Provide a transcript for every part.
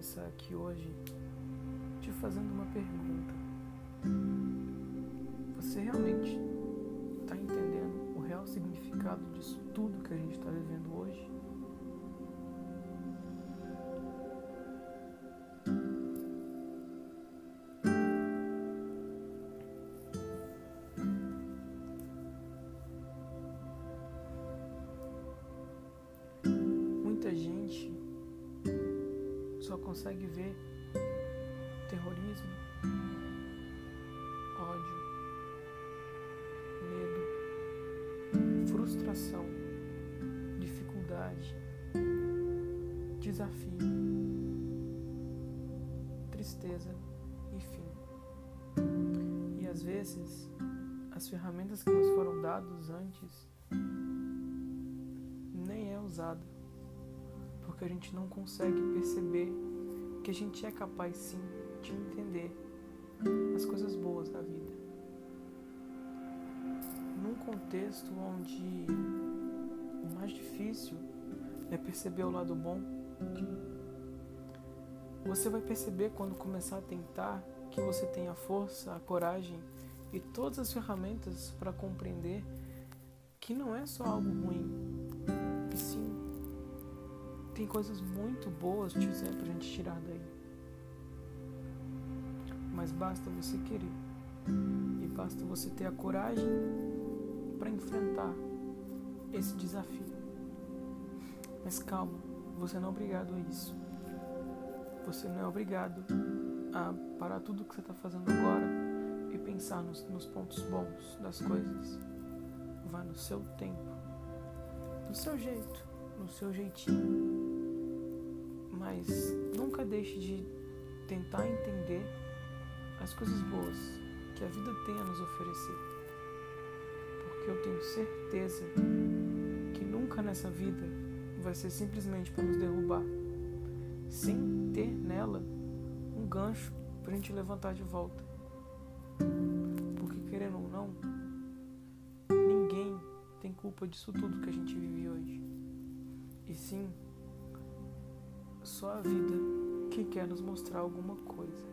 começar aqui hoje te fazendo uma pergunta. Você realmente está entendendo o real significado disso tudo que a gente está vivendo hoje? Consegue ver terrorismo, ódio, medo, frustração, dificuldade, desafio, tristeza e fim. E às vezes, as ferramentas que nos foram dadas antes nem é usada, porque a gente não consegue perceber que a gente é capaz sim de entender as coisas boas da vida. Num contexto onde o mais difícil é perceber o lado bom, você vai perceber quando começar a tentar que você tem a força, a coragem e todas as ferramentas para compreender que não é só algo ruim, tem coisas muito boas, dizer, pra gente tirar daí. Mas basta você querer. E basta você ter a coragem para enfrentar esse desafio. Mas calma, você não é obrigado a isso. Você não é obrigado a parar tudo que você está fazendo agora e pensar nos, nos pontos bons das coisas. Vá no seu tempo, do seu jeito, no seu jeitinho. Mas nunca deixe de tentar entender as coisas boas que a vida tem a nos oferecer. Porque eu tenho certeza que nunca nessa vida vai ser simplesmente para nos derrubar, sem ter nela um gancho para a gente levantar de volta. Porque querendo ou não, ninguém tem culpa disso tudo que a gente vive hoje. E sim, só a vida que quer nos mostrar alguma coisa.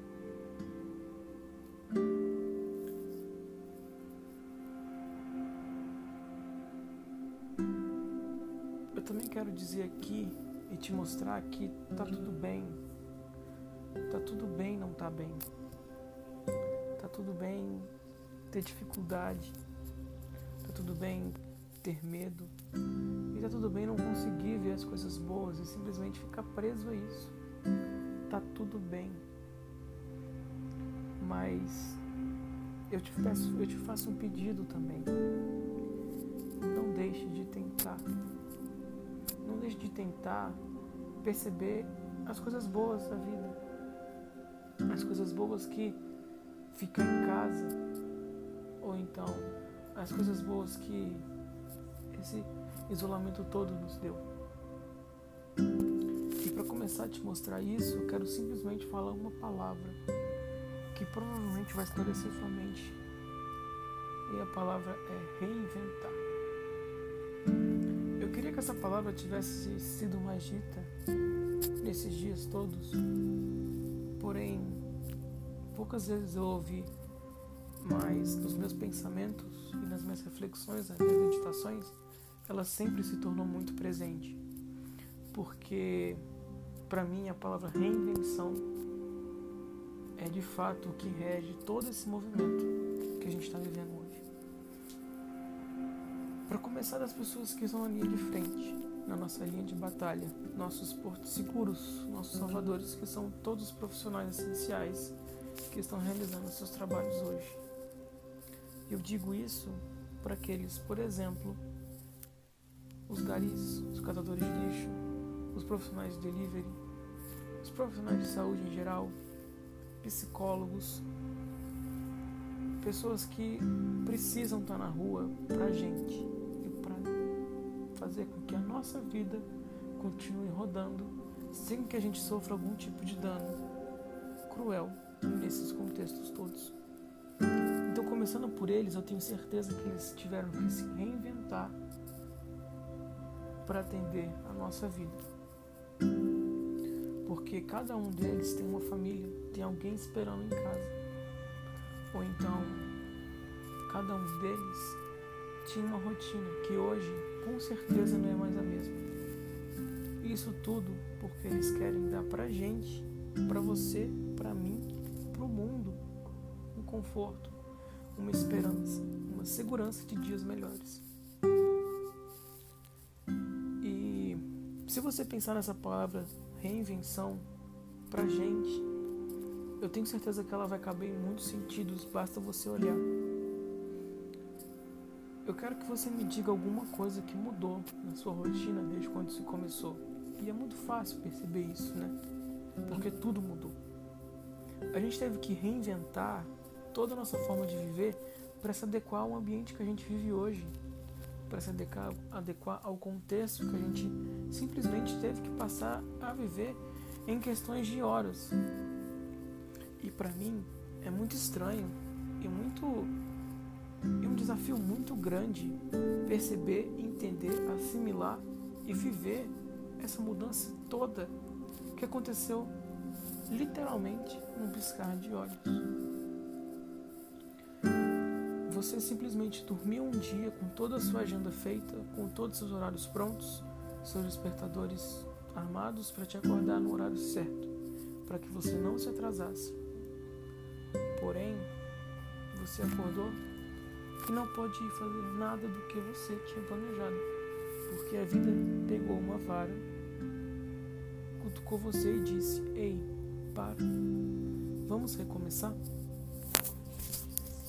Eu também quero dizer aqui e te mostrar que tá tudo bem. Tá tudo bem não tá bem. Tá tudo bem ter dificuldade. Tá tudo bem ter medo. E tá tudo bem não conseguir ver as coisas boas e simplesmente ficar preso a isso. Tá tudo bem. Mas eu te peço, eu te faço um pedido também. Não deixe de tentar. Não deixe de tentar perceber as coisas boas da vida. As coisas boas que ficar em casa. Ou então as coisas boas que esse isolamento todo nos deu. E para começar a te mostrar isso, eu quero simplesmente falar uma palavra que provavelmente vai esclarecer sua mente. E a palavra é reinventar. Eu queria que essa palavra tivesse sido mais dita nesses dias todos, porém, poucas vezes eu ouvi, mas nos meus pensamentos e nas minhas reflexões, nas minhas meditações, ela sempre se tornou muito presente. Porque, para mim, a palavra reinvenção é de fato o que rege todo esse movimento que a gente está vivendo hoje. Para começar, das pessoas que estão na linha de frente, na nossa linha de batalha, nossos portos seguros, nossos salvadores, que são todos os profissionais essenciais que estão realizando seus trabalhos hoje. Eu digo isso para aqueles, por exemplo, os garis, os catadores de lixo, os profissionais de delivery, os profissionais de saúde em geral, psicólogos, pessoas que precisam estar na rua pra gente e para fazer com que a nossa vida continue rodando sem que a gente sofra algum tipo de dano cruel nesses contextos todos. Então, começando por eles, eu tenho certeza que eles tiveram que se reinventar para atender a nossa vida Porque cada um deles tem uma família, tem alguém esperando em casa. Ou então, cada um deles tinha uma rotina que hoje, com certeza, não é mais a mesma. Isso tudo porque eles querem dar pra gente, pra você, pra mim, pro mundo, um conforto, uma esperança, uma segurança de dias melhores. Se você pensar nessa palavra reinvenção pra gente, eu tenho certeza que ela vai caber em muitos sentidos, basta você olhar. Eu quero que você me diga alguma coisa que mudou na sua rotina desde quando isso começou. E é muito fácil perceber isso, né? Porque tudo mudou. A gente teve que reinventar toda a nossa forma de viver para se adequar ao ambiente que a gente vive hoje, para se adequar, adequar ao contexto que a gente simplesmente teve que passar a viver em questões de horas. E para mim é muito estranho e muito e um desafio muito grande perceber, entender, assimilar e viver essa mudança toda que aconteceu literalmente num piscar de olhos. Você simplesmente dormiu um dia com toda a sua agenda feita, com todos os seus horários prontos, seus despertadores armados para te acordar no horário certo, para que você não se atrasasse. Porém, você acordou e não pode fazer nada do que você tinha planejado, porque a vida pegou uma vara, cutucou você e disse: Ei, para, vamos recomeçar?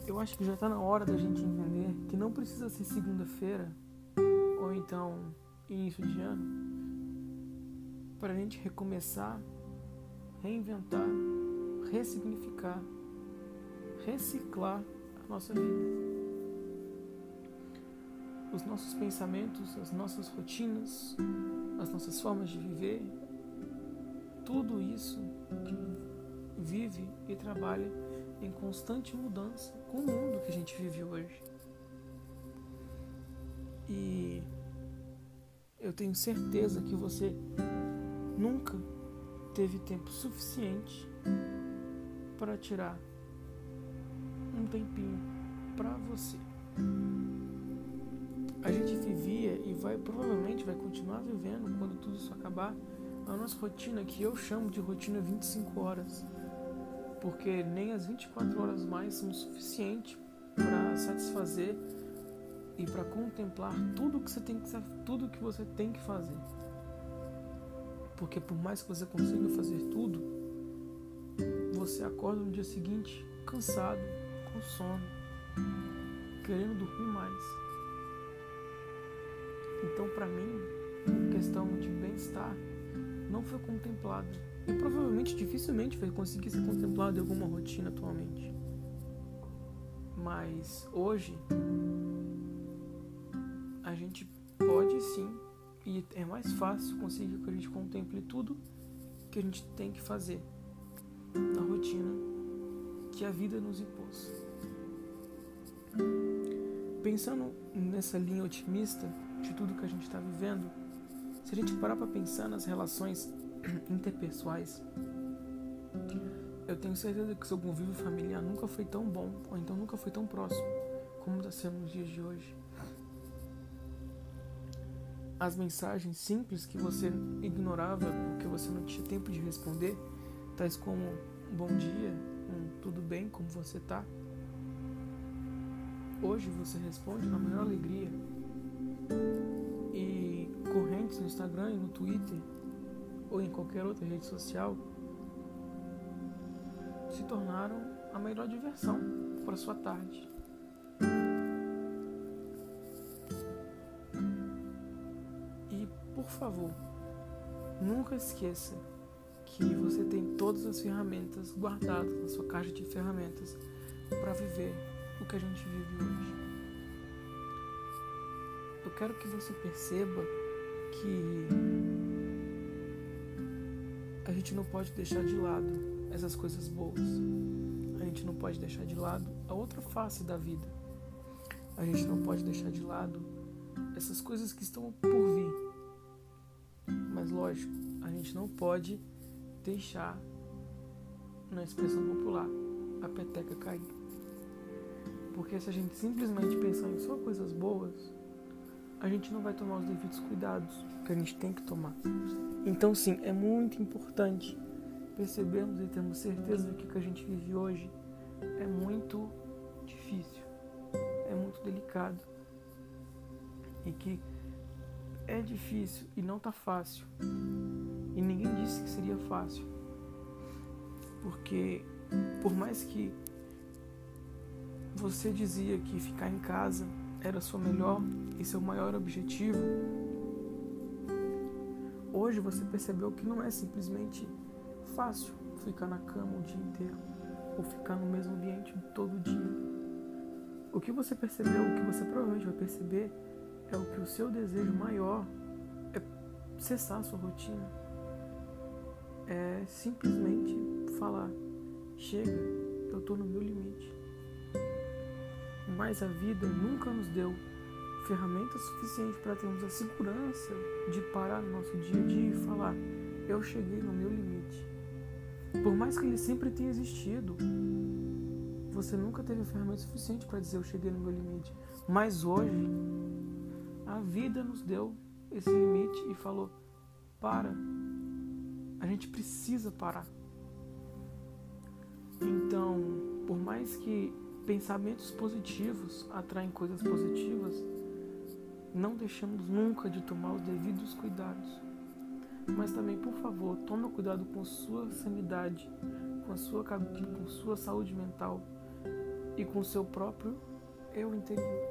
Eu acho que já está na hora da gente entender que não precisa ser segunda-feira ou então início de ano para a gente recomeçar, reinventar, ressignificar, reciclar a nossa vida os nossos pensamentos, as nossas rotinas, as nossas formas de viver, tudo isso vive e trabalha em constante mudança com o mundo que a gente vive hoje. E eu tenho certeza que você nunca teve tempo suficiente para tirar um tempinho para você. A gente vivia e vai provavelmente vai continuar vivendo quando tudo isso acabar a nossa rotina que eu chamo de rotina 25 horas. Porque nem as 24 horas mais são suficientes para satisfazer e para contemplar tudo que você tem que tudo que você tem que fazer porque por mais que você consiga fazer tudo você acorda no dia seguinte cansado com sono querendo dormir mais então, para mim, questão de bem-estar não foi contemplado. E provavelmente, dificilmente vai conseguir ser contemplado em alguma rotina atualmente. Mas hoje, a gente pode sim, e é mais fácil conseguir que a gente contemple tudo que a gente tem que fazer na rotina que a vida nos impôs. Pensando nessa linha otimista, de tudo que a gente está vivendo, se a gente parar para pensar nas relações interpessoais, eu tenho certeza que seu convívio familiar nunca foi tão bom, ou então nunca foi tão próximo, como está sendo nos dias de hoje. As mensagens simples que você ignorava porque você não tinha tempo de responder, tais como um bom dia, um tudo bem, como você tá. Hoje você responde na maior alegria, e correntes no Instagram e no Twitter ou em qualquer outra rede social se tornaram a melhor diversão para sua tarde. Favor, nunca esqueça que você tem todas as ferramentas guardadas na sua caixa de ferramentas para viver o que a gente vive hoje eu quero que você perceba que a gente não pode deixar de lado essas coisas boas. A gente não pode deixar de lado a outra face da vida. A gente não pode deixar de lado essas coisas que estão por vir. Lógico, a gente não pode deixar, na expressão popular, a peteca cair. Porque se a gente simplesmente pensar em só coisas boas, a gente não vai tomar os devidos cuidados que a gente tem que tomar. Então, sim, é muito importante percebermos e termos certeza que o que a gente vive hoje é muito difícil, é muito delicado e que é difícil e não tá fácil. E ninguém disse que seria fácil. Porque por mais que você dizia que ficar em casa era seu melhor e seu maior objetivo, hoje você percebeu que não é simplesmente fácil ficar na cama o dia inteiro ou ficar no mesmo ambiente todo dia. O que você percebeu, o que você provavelmente vai perceber é o que o seu desejo maior é cessar a sua rotina. É simplesmente falar: chega, eu estou no meu limite. Mas a vida nunca nos deu ferramentas suficientes para termos a segurança de parar no nosso dia a dia e falar: eu cheguei no meu limite. Por mais que ele sempre tenha existido, você nunca teve ferramenta suficiente para dizer eu cheguei no meu limite. Mas hoje, a vida nos deu esse limite e falou: para. A gente precisa parar. Então, por mais que pensamentos positivos atraem coisas positivas, não deixamos nunca de tomar os devidos cuidados. Mas também, por favor, tome cuidado com sua sanidade, com a sua, com sua saúde mental e com seu próprio eu interior.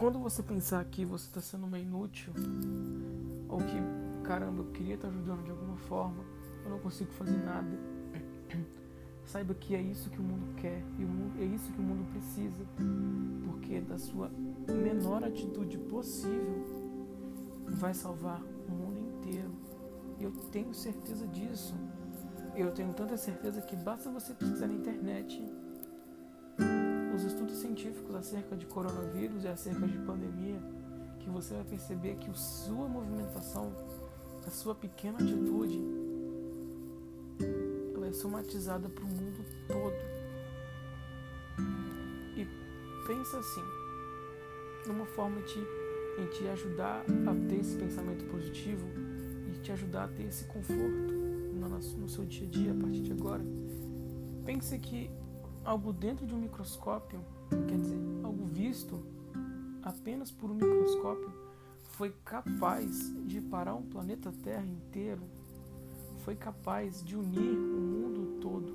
Quando você pensar que você está sendo uma inútil, ou que, caramba, eu queria estar ajudando de alguma forma, eu não consigo fazer nada, saiba que é isso que o mundo quer e mundo, é isso que o mundo precisa, porque da sua menor atitude possível vai salvar o mundo inteiro. Eu tenho certeza disso. Eu tenho tanta certeza que basta você pesquisar na internet estudos científicos acerca de coronavírus e acerca de pandemia, que você vai perceber que a sua movimentação, a sua pequena atitude, ela é somatizada para o mundo todo. E pensa assim, numa forma de em te ajudar a ter esse pensamento positivo e te ajudar a ter esse conforto no seu dia a dia a partir de agora. Pense que algo dentro de um microscópio, quer dizer, algo visto apenas por um microscópio, foi capaz de parar um planeta Terra inteiro, foi capaz de unir o mundo todo.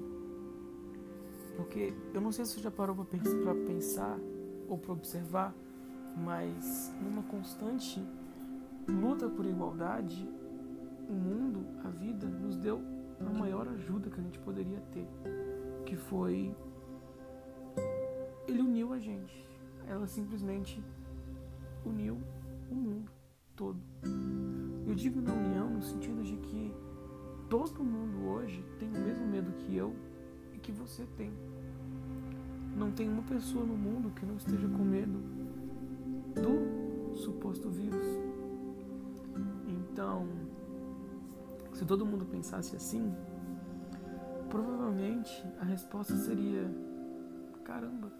Porque eu não sei se você já parou para pensar ou para observar, mas numa constante luta por igualdade, o mundo, a vida, nos deu a maior ajuda que a gente poderia ter, que foi gente. Ela simplesmente uniu o mundo todo. Eu digo na união no sentido de que todo mundo hoje tem o mesmo medo que eu e que você tem. Não tem uma pessoa no mundo que não esteja com medo do suposto vírus. Então, se todo mundo pensasse assim, provavelmente a resposta seria: caramba,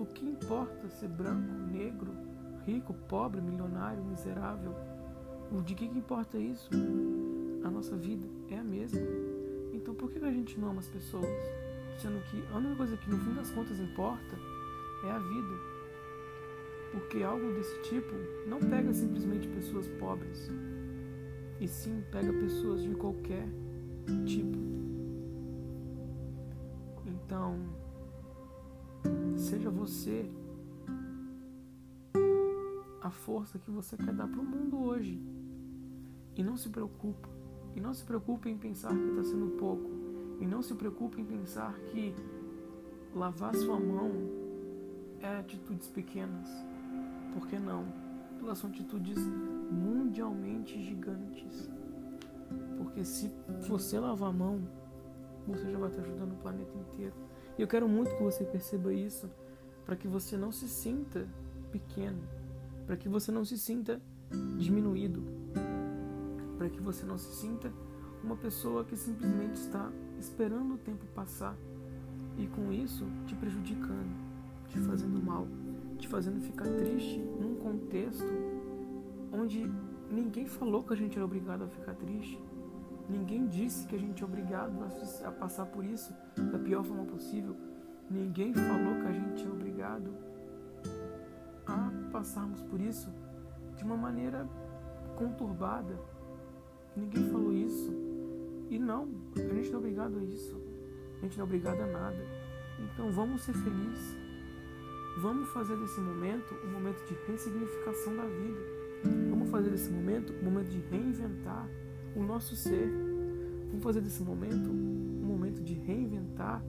o que importa ser branco, negro, rico, pobre, milionário, miserável? De que, que importa isso? A nossa vida é a mesma. Então por que a gente não ama as pessoas? Sendo que a única coisa que no fim das contas importa é a vida. Porque algo desse tipo não pega simplesmente pessoas pobres, e sim pega pessoas de qualquer tipo. Então, seja você a força que você quer dar para o mundo hoje. E não se preocupe. E não se preocupe em pensar que está sendo pouco. E não se preocupe em pensar que lavar sua mão é atitudes pequenas. Por que não? Elas são atitudes mundialmente gigantes. Porque se você lavar a mão, você já vai estar ajudando o planeta inteiro. E eu quero muito que você perceba isso, para que você não se sinta pequeno, para que você não se sinta diminuído, para que você não se sinta uma pessoa que simplesmente está esperando o tempo passar e com isso te prejudicando, te fazendo mal, te fazendo ficar triste num contexto onde ninguém falou que a gente é obrigado a ficar triste. Disse que a gente é obrigado a passar por isso da pior forma possível. Ninguém falou que a gente é obrigado a passarmos por isso de uma maneira conturbada. Ninguém falou isso. E não, a gente não é obrigado a isso. A gente não é obrigado a nada. Então vamos ser felizes. Vamos fazer desse momento um momento de ressignificação da vida. Vamos fazer desse momento um momento de reinventar o nosso ser. Vamos fazer desse momento um momento de reinventar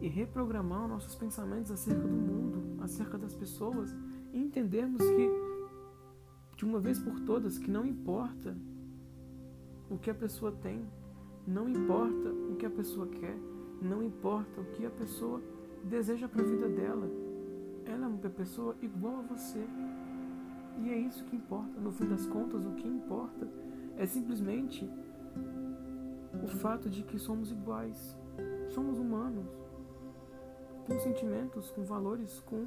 e reprogramar nossos pensamentos acerca do mundo, acerca das pessoas e entendermos que, de uma vez por todas, que não importa o que a pessoa tem, não importa o que a pessoa quer, não importa o que a pessoa deseja para a vida dela. Ela é uma pessoa igual a você. E é isso que importa. No fim das contas, o que importa é simplesmente o fato de que somos iguais. Somos humanos com sentimentos, com valores, com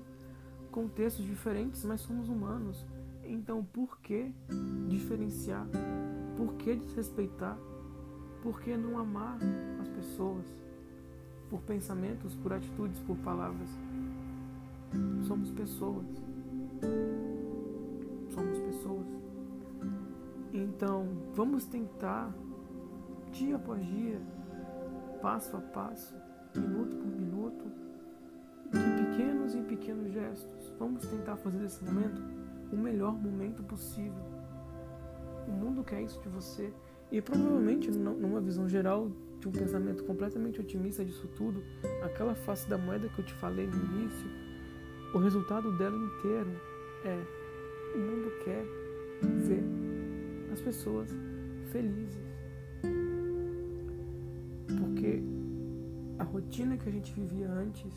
contextos diferentes, mas somos humanos. Então, por que diferenciar? Por que desrespeitar? Por que não amar as pessoas? Por pensamentos, por atitudes, por palavras. Somos pessoas. Somos pessoas. Então, vamos tentar, dia após dia, passo a passo, minuto por minuto, de pequenos em pequenos gestos, vamos tentar fazer desse momento o melhor momento possível. O mundo quer isso de você. E provavelmente, numa visão geral de um pensamento completamente otimista disso tudo, aquela face da moeda que eu te falei no início, o resultado dela inteiro é: o mundo quer ver as pessoas felizes. Rotina que a gente vivia antes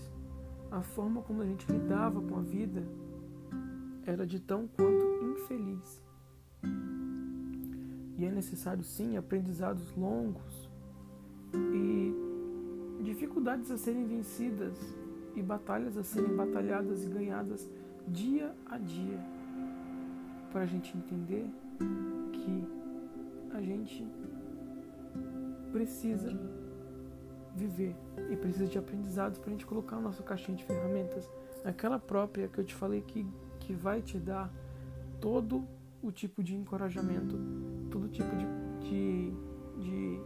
a forma como a gente lidava com a vida era de tão quanto infeliz. E é necessário, sim, aprendizados longos e dificuldades a serem vencidas e batalhas a serem batalhadas e ganhadas dia a dia para a gente entender que a gente precisa viver e precisa de aprendizados para a gente colocar na nossa caixinha de ferramentas, aquela própria que eu te falei que, que vai te dar todo o tipo de encorajamento, todo tipo de, de, de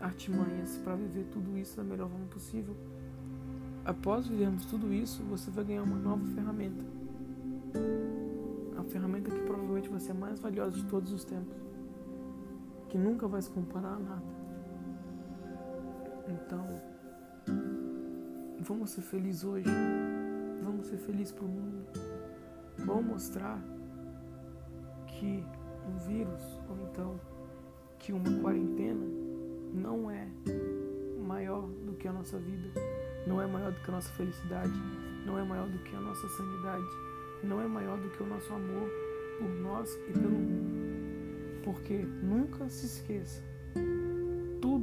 artimanhas para viver tudo isso da melhor forma possível. Após vivermos tudo isso, você vai ganhar uma nova ferramenta. A ferramenta que provavelmente vai ser mais valiosa de todos os tempos, que nunca vai se comparar a nada. Então, vamos ser felizes hoje. Vamos ser felizes para o mundo. Vamos mostrar que um vírus, ou então que uma quarentena, não é maior do que a nossa vida, não é maior do que a nossa felicidade, não é maior do que a nossa sanidade, não é maior do que o nosso amor por nós e pelo mundo. Porque nunca se esqueça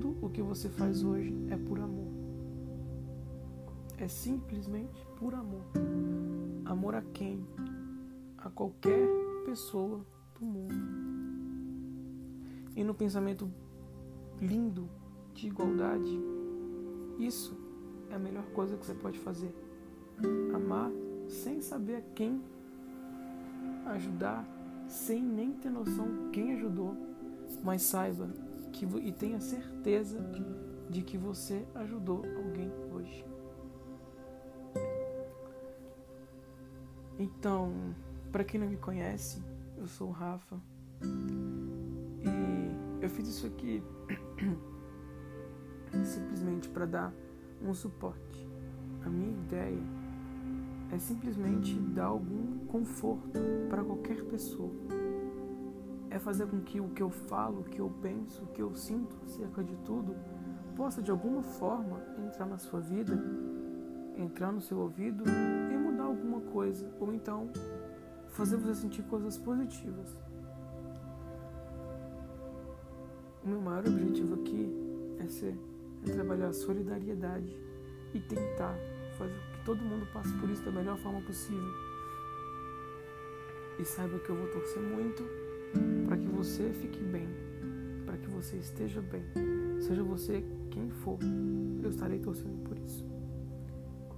tudo o que você faz hoje é por amor. É simplesmente por amor. Amor a quem? A qualquer pessoa do mundo. E no pensamento lindo de igualdade, isso é a melhor coisa que você pode fazer. Amar sem saber a quem ajudar, sem nem ter noção quem ajudou, mas saiba que, e tenha certeza de que você ajudou alguém hoje. Então, para quem não me conhece, eu sou o Rafa e eu fiz isso aqui simplesmente para dar um suporte. A minha ideia é simplesmente dar algum conforto para qualquer pessoa é fazer com que o que eu falo, o que eu penso, o que eu sinto acerca de tudo possa de alguma forma entrar na sua vida, entrar no seu ouvido e mudar alguma coisa, ou então fazer você sentir coisas positivas. O meu maior objetivo aqui é ser, é trabalhar a solidariedade e tentar fazer que todo mundo passe por isso da melhor forma possível. E saiba que eu vou torcer muito para que você fique bem, para que você esteja bem. Seja você quem for, eu estarei torcendo por isso.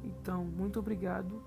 Então, muito obrigado